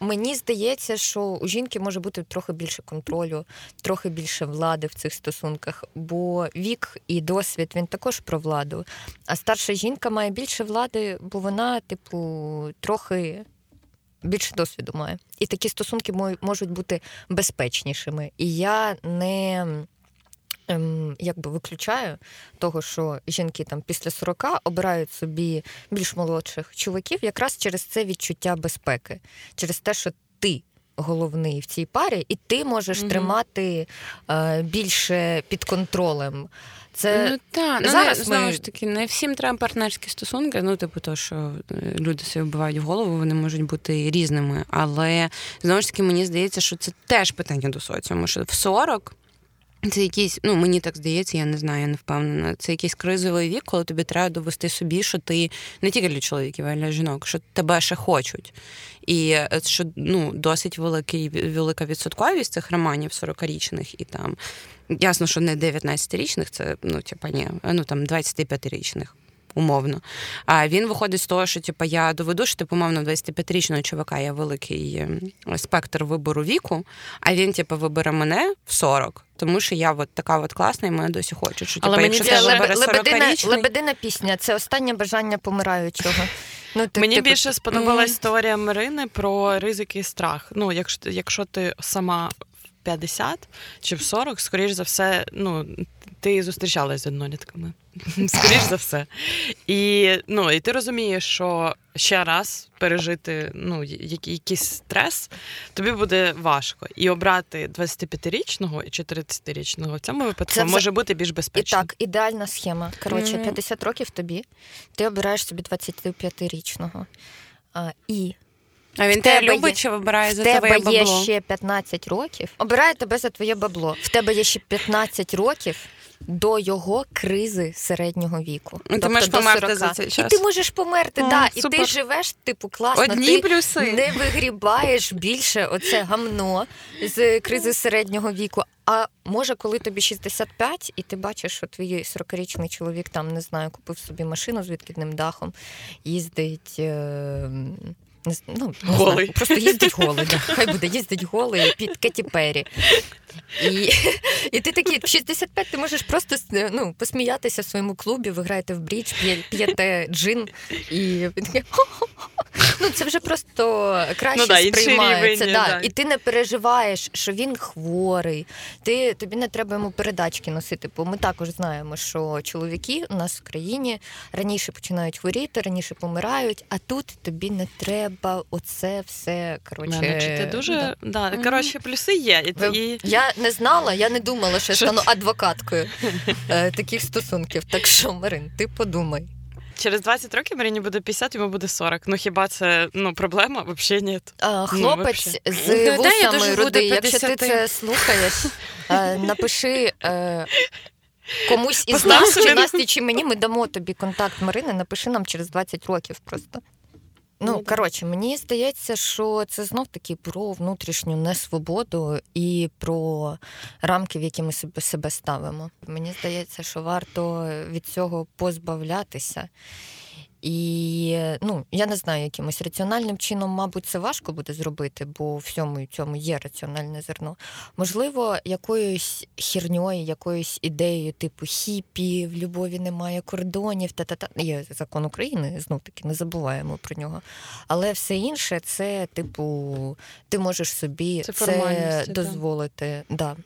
Мені здається, що у жінки може бути трохи більше контролю, трохи більше влади в цих стосунках, бо вік і досвід він також про владу. А старша жінка має більше влади, бо вона, типу, трохи більше досвіду має. І такі стосунки можуть бути безпечнішими. І я не ем, якби виключаю того, що жінки там після 40 обирають собі більш молодших чуваків, якраз через це відчуття безпеки, через те, що ти. Головний в цій парі, і ти можеш mm-hmm. тримати е, більше під контролем. Це ну так, ну, зараз знову ж таки не всім треба партнерські стосунки. Ну, типу, то що е, люди собі вбивають в голову, вони можуть бути різними. Але знову ж таки, мені здається, що це теж питання до соціуму. Що в 40 це якийсь, ну мені так здається, я не знаю, я не впевнена. Це якийсь кризовий вік, коли тобі треба довести собі, що ти не тільки для чоловіків, а й для жінок, що тебе ще хочуть. І е, що ну, досить великий, велика відсотковість цих романів 40-річних і там. Ясно, що не 19-річних, це ну, типа, ні, ну там 25-річних. Умовно. А він виходить з того, що типу, я доведу, що типу, умовно 25-річного чувака є великий спектр вибору віку, а він, типу, вибере мене в 40. Тому що я от така от класна, і мене досі хочуть. Що, Але типу, мені якщо це леб... лебедина, лебедина пісня це останнє бажання помираючого. Ну, ти, Мені типу... більше сподобалась mm. історія Марини про ризики і страх. Ну, якщо якщо ти сама 50 чи в 40, скоріш за все, ну ти зустрічалась з однолітками. Скоріш за все. І ну, і ти розумієш, що ще раз пережити ну, якийсь стрес, тобі буде важко. І обрати 25-річного і 40-річного в цьому випадку Це може бути більш безпечно. І так, ідеальна схема. Коротше, 50 років тобі, ти обираєш собі 25-річного. А, І а він тебе любить чи вибирає за тебе бабло? В тебе є ще 15 років. Обирає тебе за твоє бабло. В тебе є ще 15 років до його кризи середнього віку. Тобто ти можеш померти за цей час. І ти можеш померти, О, да, і ти живеш, типу, класно. Одні ти плюси. не вигрібаєш більше оце гамно з кризи середнього віку. А може, коли тобі 65, і ти бачиш, що твій 40-річний чоловік там не знаю, купив собі машину з відкидним дахом, їздить. Е- ну, голий. Знаю, просто їздить голий. Да. Хай буде їздить голий під Кеті Перрі. І і ти такий, в 65 ти можеш просто ну, посміятися в своєму клубі, ви граєте в брідж, п'єте джин, і ну, це вже просто краще ну, да, сприймається. Рівень, да. Да. І ти не переживаєш, що він хворий, ти, тобі не треба йому передачки носити. Бо ми також знаємо, що чоловіки у нас в країні раніше починають хворіти, раніше помирають, а тут тобі не треба оце все. коротше. Ти дуже да. Да. Коротше, плюси є. І... Я не знала, я не думала, що я стану адвокаткою е, таких стосунків. Так що, Марин, ти подумай. Через 20 років Марині буде 50, йому буде 40. Ну хіба це ну, проблема? Взагалі ні. А, ну, Хлопець ну, з вусами рудий, якщо ти це слухаєш, е, напиши. Е, комусь із нас, чи Насті, чи мені, ми дамо тобі контакт Марини, напиши нам через 20 років просто. Ну, коротше, мені здається, що це знов таки про внутрішню несвободу і про рамки, в які ми себе себе ставимо. Мені здається, що варто від цього позбавлятися. І ну, я не знаю, якимось раціональним чином, мабуть, це важко буде зробити, бо в цьому цьому є раціональне зерно. Можливо, якоюсь хірньою, якоюсь ідеєю, типу хіпі, в любові немає кордонів, та-та-та. Є закон України, знов таки не забуваємо про нього. Але все інше, це, типу, ти можеш собі це, це дозволити. Да.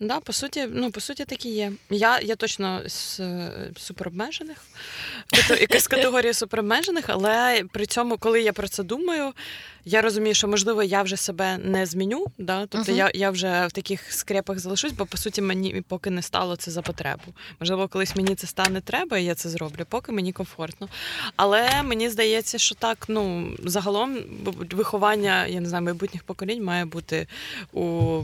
Да, по суті, ну по суті, так і є. Я я точно з суперобмежених, тобто якась категорія суперобмежених, але при цьому, коли я про це думаю, я розумію, що можливо я вже себе не зміню. Да? Тобто uh-huh. я я вже в таких скрепах залишусь, бо по суті мені поки не стало це за потребу. Можливо, колись мені це стане треба, і я це зроблю, поки мені комфортно. Але мені здається, що так, ну загалом виховання, я не знаю, майбутніх поколінь має бути у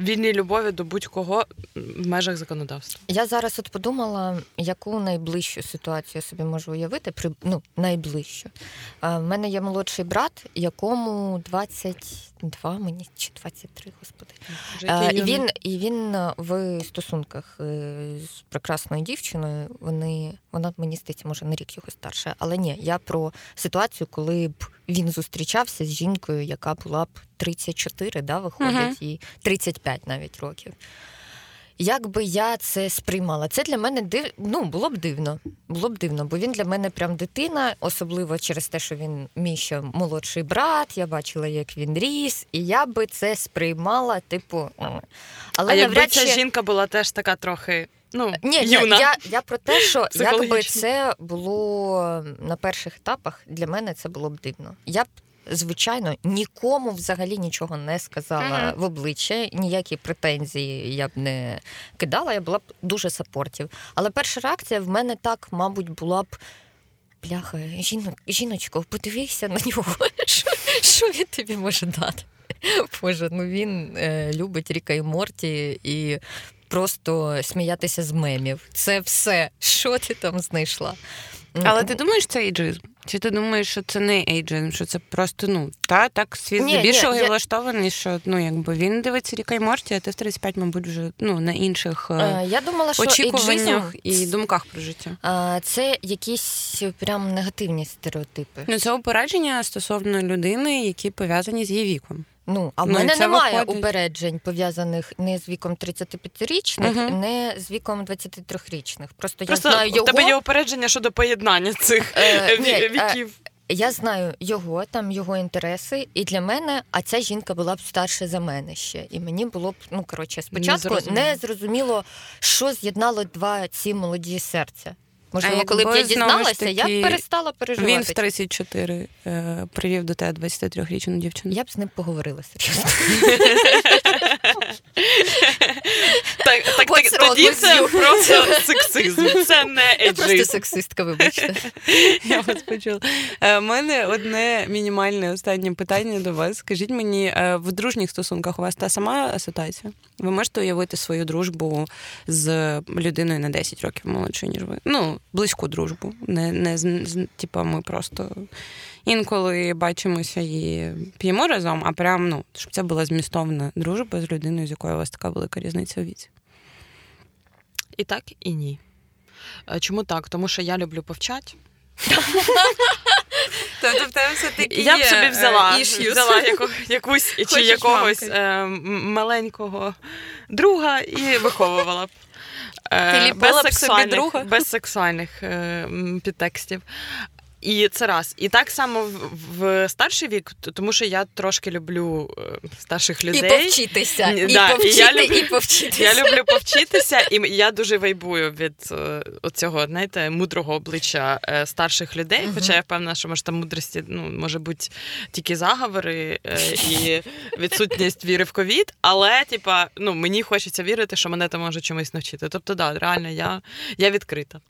вільній любові до будь-кого в межах законодавства. Я зараз от подумала, яку найближчу ситуацію собі можу уявити, при ну найближчу. У мене є молодший брат, якому 22 мені чи 23, господи. А, і він і він в стосунках е, з прекрасною дівчиною. Вони вона мені здається, може на рік його старша, але ні, я про ситуацію, коли б він зустрічався з жінкою, яка була б 34, да, виходить, uh-huh. і 35 навіть років. Як би я це сприймала? Це для мене див... ну, було б дивно. Було б дивно, бо він для мене прям дитина, особливо через те, що він мій ще молодший брат. Я бачила, як він ріс, і я би це сприймала, типу. Але а якби ця чи... жінка була теж така трохи. Ну, Ні, юна. я я про те, що якби це було на перших етапах, для мене це було б дивно. Я б звичайно, нікому взагалі нічого не сказала uh-huh. в обличчя, ніякі претензії я б не кидала, я була б дуже сапортів. Але перша реакція в мене так, мабуть, була б. Бляха, жіно, жіночко, подивися на нього. Що, що він тобі може дати? Боже, ну він е, любить Ріка і Морті і просто сміятися з мемів. Це все, що ти там знайшла. Але ти думаєш, це ейджизм? Чи ти думаєш, що це не ейджизм, що це просто ну та так світ здебільшого я... влаштований, що ну якби він дивиться Ріка і Морті, а ти в 35, мабуть, вже ну на інших е, е я думала, що очікуваннях ейджизм... і думках про життя. А, Це якісь прям негативні стереотипи. Ну це упередження стосовно людини, які пов'язані з її віком. Ну, а в ну, мене немає виходить... упереджень, пов'язаних не з віком 35-річних, угу. не з віком 23-річних. Просто, Просто я знаю у його... тебе є упередження щодо поєднання цих е, ні, е, віків. Е, я знаю його, там його інтереси, і для мене, а ця жінка була б старша за мене ще. І мені було б, ну коротше, спочатку не зрозуміло, що з'єднало два ці молоді серця. Можливо, коли б я дізналася, таки, я б перестала переживати. Він в 34 е, привів до тебе 23-річну дівчину. Я б з ним поговорила серйозно. Так, так, так тоді це просто сексизм. Це не еджизм. просто сексистка, вибачте. Я вас почула. У е, мене одне мінімальне останнє питання до вас. Скажіть мені, е, в дружніх стосунках у вас та сама ситуація? Ви можете уявити свою дружбу з людиною на 10 років молодшою, ніж ви? Ну, близьку дружбу. Не, не типу, ми просто інколи бачимося і п'ємо разом, а прям, ну, щоб це була змістовна дружба з людиною, з якою у вас така велика різниця у віці. І так, і ні. Чому так? Тому що я люблю повчати. Тобто в тебе все таки Я б собі взяла е, взяла яку, якусь чи якогось е, маленького друга і виховувала б. Е, без сексуальних, без сексуальних е, підтекстів. І це раз. І так само в, в старший вік, тому що я трошки люблю е, старших людей. І повчитися. І да, повчити, і, я люблю, і повчитися. Я люблю повчитися, і я дуже вайбую від е, оцього, знаєте, мудрого обличчя е, старших людей. uh Хоча я впевнена, що може там мудрості ну, може бути тільки заговори і відсутність віри в ковід. Але, типа, ну мені хочеться вірити, що мене там може чомусь навчити. Тобто, да, реально, я, я відкрита.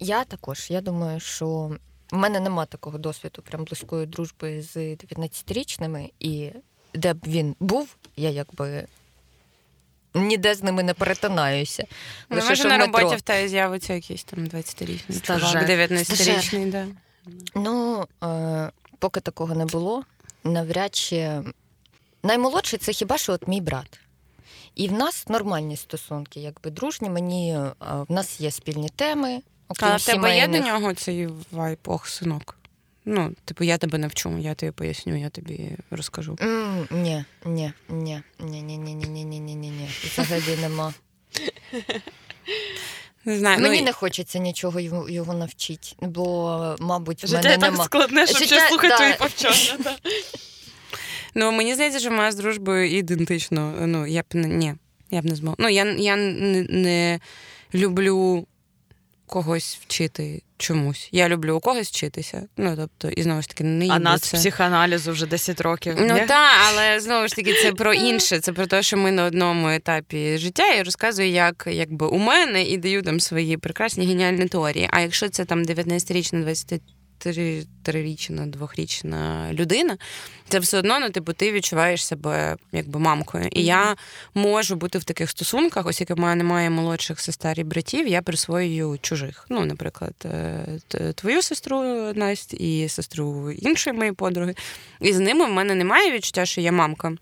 Я також. Я думаю, що. У мене нема такого досвіду, прям близької дружби з 19-річними, і де б він був, я якби ніде з ними не перетинаюся. Ну, Лише, може, на роботі в тебе з'явиться якийсь там 20-річний чоловік, 19-річний, да. Ну, е, поки такого не було, навряд чи наймолодший це хіба що от мій брат. І в нас нормальні стосунки, якби дружні. Мені е, в нас є спільні теми. Окрім а в тебе є до нього цей вайп, ох, синок? Ну, типу, я тебе навчу, я тобі поясню, я тобі розкажу. Mm, ні, ні, ні, ні, ні, ні, ні, ні, ні, ні, ні, ні. Взагалі нема. Не знаю, Мені ну, не хочеться нічого його його навчити, бо, мабуть, в Життя мене так нема. складне, щоб Життя... слухати твої повчання. Ну, мені здається, що моя з дружбою ідентично. Ну, я б не ні, я б не змогла. Ну, я я не, не люблю когось вчити чомусь. Я люблю у когось вчитися. Ну тобто, і знову ж таки, не А нас це. психоаналізу вже 10 років. Ну так, але знову ж таки, це про інше. Це про те, що ми на одному етапі життя. і розказую, як якби у мене і даю там свої прекрасні геніальні теорії. А якщо це там 19-річна, 20 трирічна, двохрічна людина, це все одно, ну, типу, ти відчуваєш себе якби мамкою. І я можу бути в таких стосунках, ось як в мене немає молодших сестер і братів, я присвоюю чужих. Ну, наприклад, е, твою сестру Настя і сестру іншої моєї подруги. І з ними в мене немає відчуття, що я мамка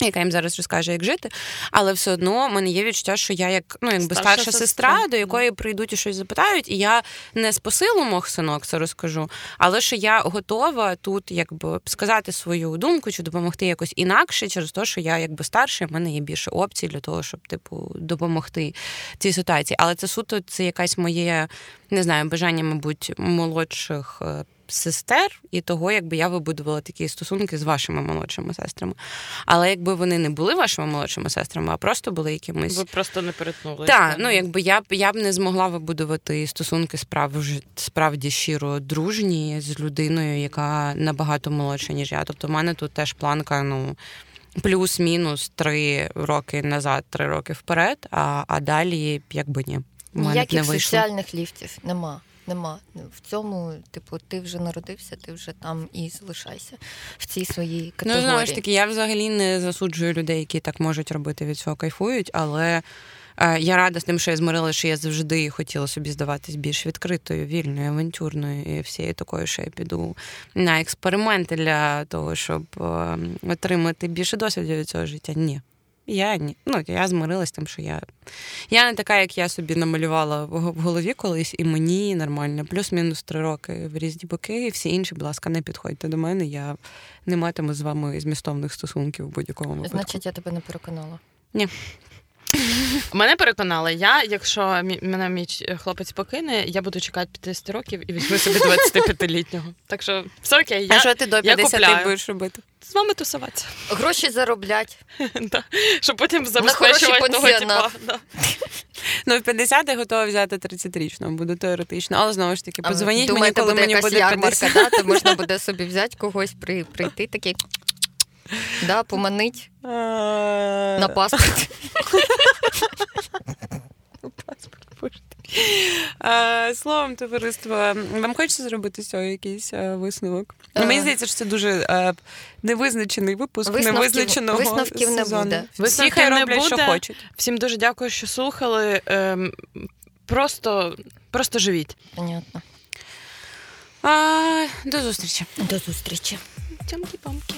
яка їм зараз розкаже, як жити, але все одно в мене є відчуття, що я як ну якби старша, старша сестра, сестра, до якої прийдуть і щось запитають, і я не з посилу мог синок це розкажу, але що я готова тут, якби сказати свою думку чи допомогти якось інакше, через те, що я якби старша, в мене є більше опцій для того, щоб типу допомогти цій ситуації. Але це суто це якась моє не знаю бажання, мабуть, молодших е, сестер і того, якби я вибудувала такі стосунки з вашими молодшими сестрами. Але якби вони не були вашими молодшими сестрами, а просто були якимись. Ви просто не перетнули. Так, ну якби я б я б не змогла вибудувати стосунки справді, справді щиро дружні з людиною, яка набагато молодша, ніж я. Тобто, в мене тут теж планка, ну. Плюс-мінус три роки назад, три роки вперед, а а далі якби ні. Ніяких не соціальних ліфтів нема нема. В цьому, типу, ти вже народився, ти вже там і залишайся в цій своїй категорії. Ну, знову ж таки, я взагалі не засуджую людей, які так можуть робити від цього кайфують, але Е, я рада з тим, що я змирила, що я завжди хотіла собі здаватись більш відкритою, вільною, авантюрною і всією такою, що я піду на експерименти для того, щоб е, отримати більше досвіду від цього життя. Ні. Я ні. Ну, я змирилась тим, що я Я не така, як я собі намалювала в голові колись, і мені нормально. Плюс-мінус три роки в різні боки, і всі інші, будь ласка, не підходьте до мене. Я не матиму з вами змістовних стосунків в будь-якому випадку. Значить, я тебе не переконала. Ні. Мене переконали, я, якщо мене мій хлопець покине, я буду чекати 50 років і візьму собі 25-літнього. Так що все окей, я А що ти до 50 будеш робити? З вами тусуватися. Гроші зароблять. Щоб потім забезпечувати того типа. Ну, в 50 я готова взяти 30-річного, буду теоретично. Але знову ж таки, подзвоніть мені, коли мені буде 50. Да? То можна буде собі взяти когось, прийти такий. Да, поманить на паспорт. Словом, товариство, вам хочеться зробити з цього якийсь висновок? Е. Мені здається, що це дуже невизначений випуск, Висновків, невизначеного висновків сезону. не буде. Всі хай роблять, що хочуть. Всім дуже дякую, що слухали. Ем, просто, просто живіть. Понятно. А, До зустрічі. До зустрічі. Тямки-памки.